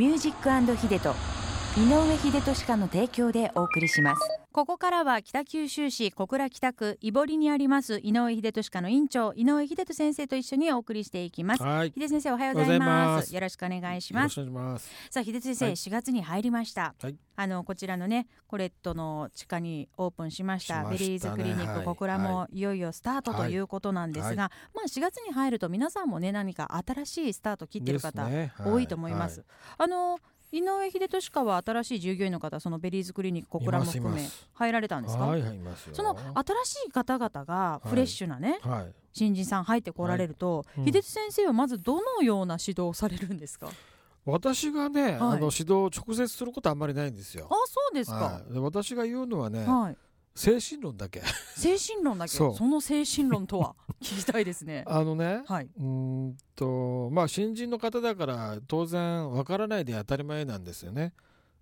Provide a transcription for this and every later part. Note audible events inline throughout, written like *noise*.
ミュージックヒデと井上秀俊家の提供でお送りします。ここからは北九州市小倉北区井堀にあります井上秀俊家の院長井上秀俊先生と一緒にお送りしていきます。はい。秀先生おはようございます。よろしくお願いします。ます。さあ秀先生、はい。4月に入りました、はい。あのこちらのねコレットの地下にオープンしましたベリーズクリニック、はい。小倉もい。よいよスタートとはい。いうことなんですが、まあ4月に入ると皆さんもね何か新しいスタート切ってる方、多いと思います。。あの井上秀俊家は新しい従業員の方そのベリーズクリニック小倉も含め入られたんですか、はいはいいますよ。その新しい方々がフレッシュなね、はい。新人さん入ってこられると、うん。秀俊先生はまずどのような指導をされるんですか？あ私がね、あの指導を直接することはあんまりないんですよ。そうですか、私が言うのはね、はい。精神論だけ。精神論だけ？その精神論とは？*laughs* 聞きたいですね。あのね、はい。うーんとまあ新人の方だから当然わからないで当たり前なんですよね。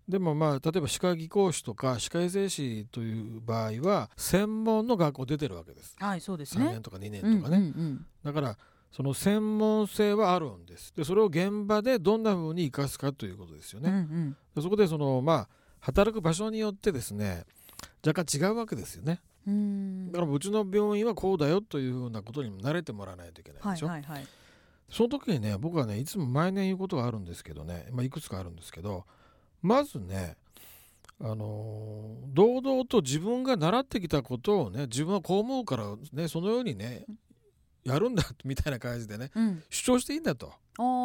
でもまあ例えば歯科技工士とか歯科衛生士という場合は専門の学校出てるわけです。はいそうです3ね年とか2年うんとかね。うんうんだからその専門性はあるんです。でそれを現場でどんな風に生かすかということですようんうね、ん。でそこでそのまあ働く場所によってですね若干違うわけですよね。うーん。だからうちの病院はこうだよというふうなことにも慣れてもらわないといけないはでしょ、いはいはいその時にね僕はねいつも毎年言うことがあるんですけどね、まあ、いくつかあるんですけどまずねあのー堂々と自分が習ってきたことをね自分はこう思うからねそのようにねやるんだみたいな感じでねうん。主張していいんだと。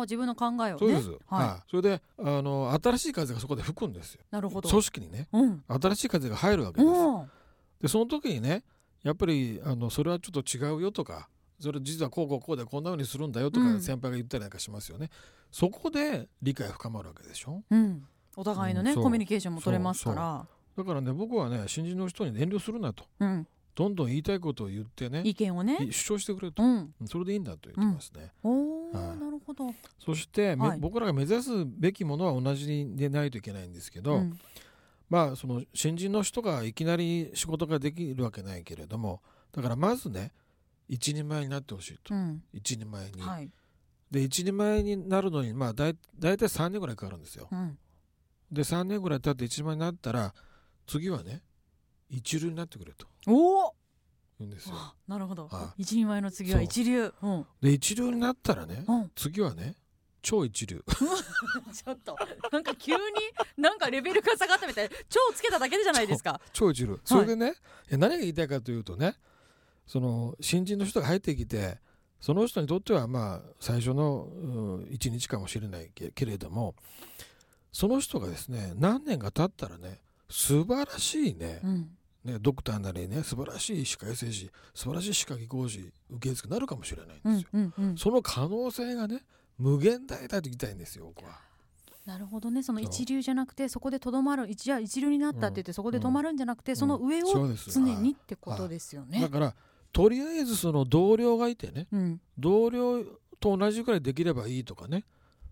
自分の考えをね。そうです、はい、はい。それであの新しい風がそこで吹くんですよ。なるほど。組織にね。うん。新しい風が入るわけです。うん。でその時にねやっぱりあのそれはちょっと違うよとかそれ実はこうこうこうでこんな風にするんだよとうん。か先輩が言ったりなんかしますよね、そこで理解深まるわけでしょ？うん、お互いのね、コミュニケーションも取れますから。だからね僕はね新人の人に遠慮するなと。うん、どんどん言いたいことを言ってね意見をね、主張してくれと、うん、それでいいんだと言ってますね、おお、はい。なるほど、そして、めはい。僕らが目指すべきものは同じでないといけないんですけど、うん。まあその新人の人がいきなり仕事ができるわけないけれどもだからまずね一人前になってほしいと。うん、一人前に、はい、で一人前になるのにまあだい大体3年ぐらいかかるんですよ。うん、で3年ぐらい経って一人前になったら次はね一流になってくれと。おお、言うんですよ。なるほど。は、一人前の次は一流、うん、で一流になったらねうん、次はね超一流。*laughs* ちょっと、なんか急に、なんかレベルが下がったみたい、超つけただけじゃないですか。超一流。それでね、え何が言いたいかというとねその新人の人が入ってきてその人にとってはまあ最初のうん一日かもしれないけけれどもその人がですね何年か経ったらね素晴らしいね,、うん、ねドクターなりね素晴らしい歯科衛生士素晴らしい歯科技工士受付になるかもしれないんですよ、うん、うん、うん、その可能性がね無限大だと言いたいんですよ僕は。なるほどね、その一流じゃなくて、そこでとどまる、一じゃあ一流になったって言って、そこで止まるんじゃなくて、ん。その上を常にってことですよね。だ。からとりあえずその同僚がいてねうん、同僚と同じくらいできればいいとかね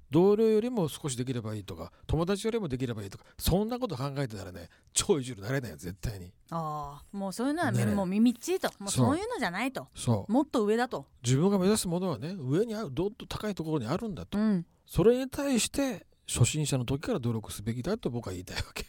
同僚よりも少しできればいいとか友達よりもできればいいとかそんなこと考えてたらね超一流になれないよ絶対に。ああ、もうそういうのは、ねもうみみっちりと、もうそう。いうのじゃないと、そう。もっと上だと。自分が目指すものはね上にあるどんと高いところにあるんだと、うん、それに対して初心者の時から努力すべきだと僕は言いたいわけ。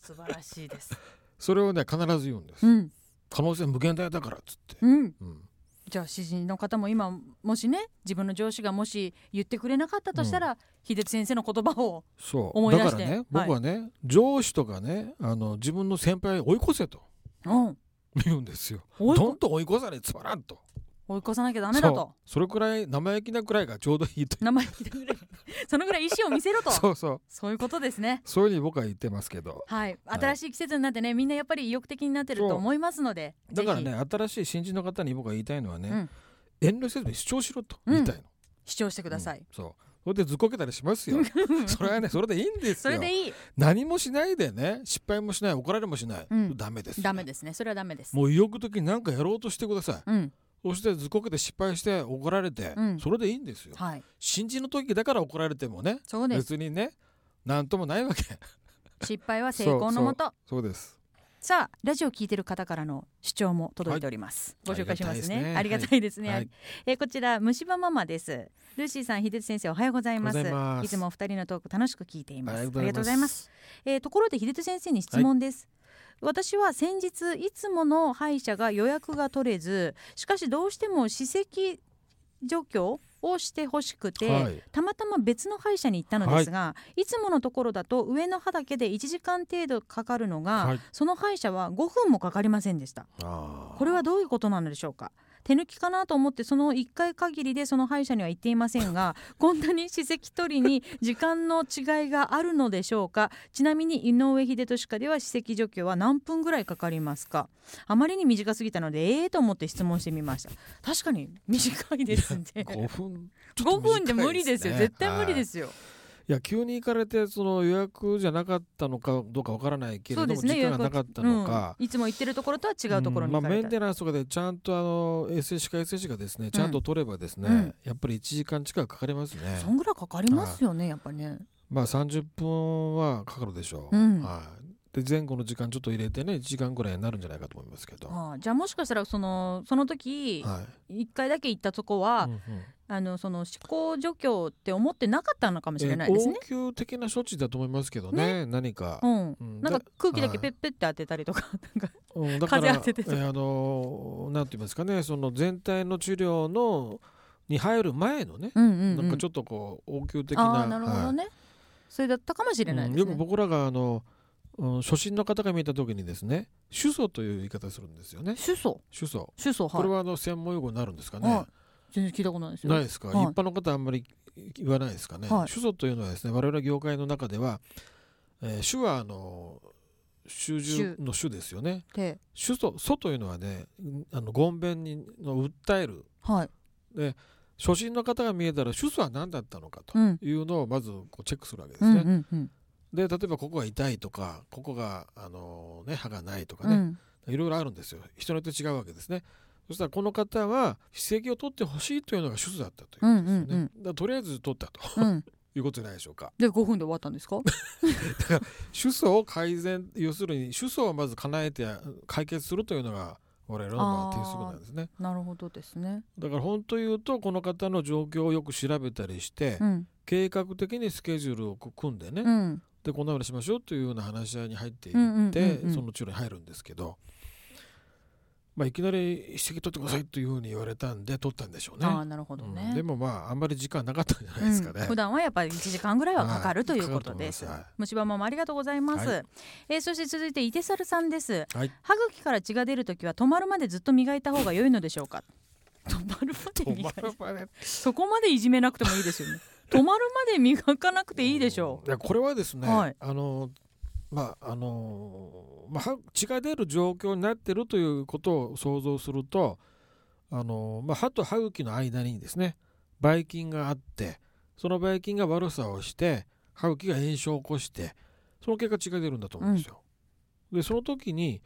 素晴らしいです。*laughs* それをね必ず言うんです、うん、可能性無限大だからっつって、うん、うん。じゃあ詩人の方も今もしね自分の上司がもし言ってくれなかったとしたら、秀津先生の言葉をそう。思い出して。だからね僕はね、上司とかねあの自分の先輩を追い越せとうん。言うんですよ。どんどん追い越されつまらんと追い越さなきゃダメだと。それくらい生意気なくらいがちょうどいいと名前聞いてくれそのぐらい意思を見せろと。そうそう。そういうことですね。そういうふうに僕は言ってますけど。はい。はい。新しい季節になってねみんなやっぱり意欲的になってると思いますのでだからぜね新しい新人の方に僕が言いたいのはね、うん。遠慮せずに主張しろとうん。言いたいの、ひ主張してください、うん。そう。それでずっこけたりしますよ。*laughs* それはねそれでいいんですよ。それでいい。何もしないでね失敗もしない怒られもしない、うん。ダメです、ダメですね。それはダメです。もう意欲的に何かやろうとしてください。うんそしてずっこけて失敗して怒られて、うん。それでいいんですよ。はい。新人の時だから怒られてもね別にね何ともないわけ。失敗は成功のもと。*laughs* そうです。さあラジオを聞いてる方からの主張も届いております、はい。ご紹介しますね。あありがたいですね、はい。えーこちら虫歯ママです。ルーシーさん秀津先生おはようございます。いつもお二人のトーク楽しく聞いています。ありがとうございます。す。えーところで秀津先生に質問です、私は先日いつもの歯医者が予約が取れずしかしどうしても歯石除去をしてほしくて、はい。たまたま別の歯医者に行ったのですが、い、つものところだと上の歯だけで1時間程度かかるのが、はい。その歯医者は5分もかかりませんでした。これはどういうことなのでしょうか？手抜きかなと思ってその1回限りでその歯医者には行っていませんが *laughs* こんなに歯石取りに時間の違いがあるのでしょうか？ちなみに井上秀俊科では歯石除去は何分ぐらいかかりますか？あまりに短すぎたのでええと思って質問してみました。確かに短いですね。5分5分で無理ですよ。絶対無理ですすよいや急に行かれてその予約じゃなかったのかどうかわからないけれども、ね時間がなかったのか、うん。いつも行ってるところとは違うところにうん。まあ、メンテナンスとかでちゃんとあの SH か SH がですねちゃんと取ればですね、うん。やっぱり1時間近くかかりますね。そんぐらいかかりますよねやっぱりね。まあ30分はかかるでしょう、うん。はい、で前後の時間ちょっと入れてね1時間ぐらいになるんじゃないかと思いますけど、はああじゃあもしかしたらそのその時い。一回だけ行ったとこは、うんうん。あのその思考除去って思ってなかったのかもしえれないですね。応急的な処置だと思いますけどね何か。う、ん、うん。なんか空気だけはい。ペッペって当てたりとか、なんかうん、だ風当ててとか。えーあのなんて言いますかねその全体の治療のに入る前のね、うんうん、うん、なんかちょっとこう応急的な。ああなるほどね、それだったかもしれないうんですね。よく僕らがあの、うん初心の方が見た時にですね主訴という言い方するんですよね。主訴主訴主訴はい。これはあの専門用語になるんですかね、はい。全然聞いたことないですよ。ないですか、はい。一般の方はあんまり言わないですかね、はい。主訴というのはですね我々業界の中では、えー主はあの主従の主ですよね。で、主訴訴というのはねあの言弁にの訴える。はい、初心の方が見えたら主訴は何だったのかとうん、いうのをまずこうチェックするわけですうん、ね、うん、うん、で例えばここが痛いとかここがあの、ね、歯がないとかね、うん、いろいろあるんですよ。人によって違うわけですね。そしたらこの方は歯石を取ってほしいというのが主訴だったということですよね、うんとりあえず取ったと。うん、*laughs* いうことじゃないでしょうか。で5分で終わったんですか？主訴を改善要するに主訴をまず叶えて解決するというのが我々のまあ定則なんですね。なるほどですね。だから本当言うとこの方の状況をよく調べたりして、うん、計画的にスケジュールを組んでね、うん、でこんなふうにしましょうというような話し合いに入っていって、その治療に入るんですけど、まあ、いきなり指摘取ってくださいというふうに言われたんで取ったんでしょうね。ああなるほどね。うんでもまああんまり時間なかったんじゃないですかね。うん普段はやっぱり1時間ぐらいはかかるはいということです。かかると思い虫歯ママありがとうございます。はいえーそして続いて伊手猿さんです。はい歯茎から血が出るときは止まるまでずっと磨いた方が良いのでしょうか？止まるまで止磨い *laughs* まるまでそこまでいじめなくてもいいですよね。止まるまで磨かなくていいでしょいやこれはですね、はいあのまああのまあ歯血が出る状況になっているということを想像するとあの、まあ、歯と歯茎の間にですねばい菌があってそのばい菌が悪さをして歯茎が炎症を起こしてその結果血が出るんだと思うんですよ。でその時に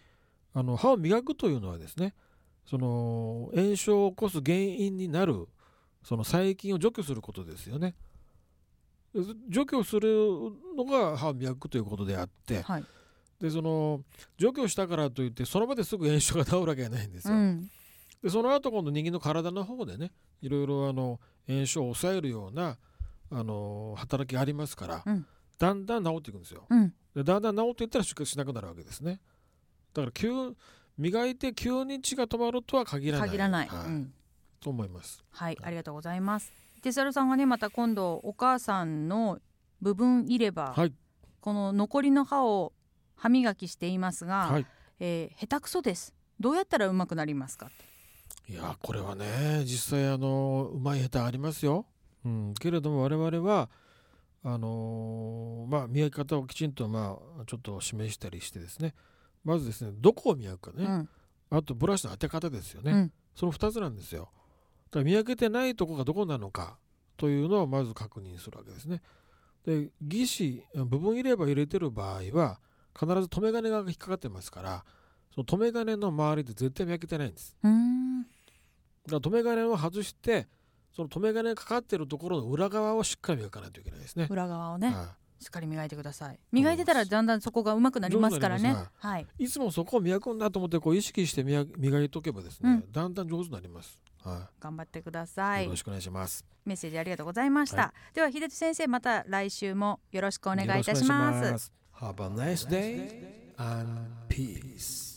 あの歯を磨くというのはですねその炎症を起こす原因になるその細菌を除去することですよね。で除去するのが歯を磨くということであってう。はい。でその除去したからといってその場ですぐ炎症が治るわけじゃないんですよ。うん。でその後今度人間の体の方でねいろいろあの炎症を抑えるようなあの働きがありますから、うんだんだん治っていくんですよ。うん。でだんだん治っていったら出血しなくなるわけですね。だから急磨いて急に血が止まるとは限らない限らない。はいうん。と思います。はい、ありがとうございます。伊手猿さんがねまた今度お母さんの部分入れ歯、はいこの残りの歯を歯磨きしていますが、はいえー下手くそです。どうやったらうまくなりますか？いやこれはね実際あのうまい下手ありますよ。うん、けれども我々はあのーまあ磨き方をきちんとまあちょっと示したりしてですねまずですねどこを磨くかね、うん。あとブラシの当て方ですよね、うんその2つなんですよ。だから磨けてないとこがどこなのかというのをまず確認するわけですね。で義歯部分入れ歯入れてる場合は必ず留め金が引っかかってますからその留め金の周りで絶対磨けてないんです。だから留め金を外してその留め金がかかってるところの裏側をしっかり磨かないといけないですね。裏側をね。はいしっかり磨いてください磨いてたらだんだんそこが上手くなりますからねはいいつもそこを磨くんだと思ってこう意識して磨磨いとけばですね、うんだんだん上手になります。は頑張ってくだい、さいよろしくお願いします。メッセージありがとうございました、はでは秀人先生また来週もよろしくお願いいたします Have a nice day and peace.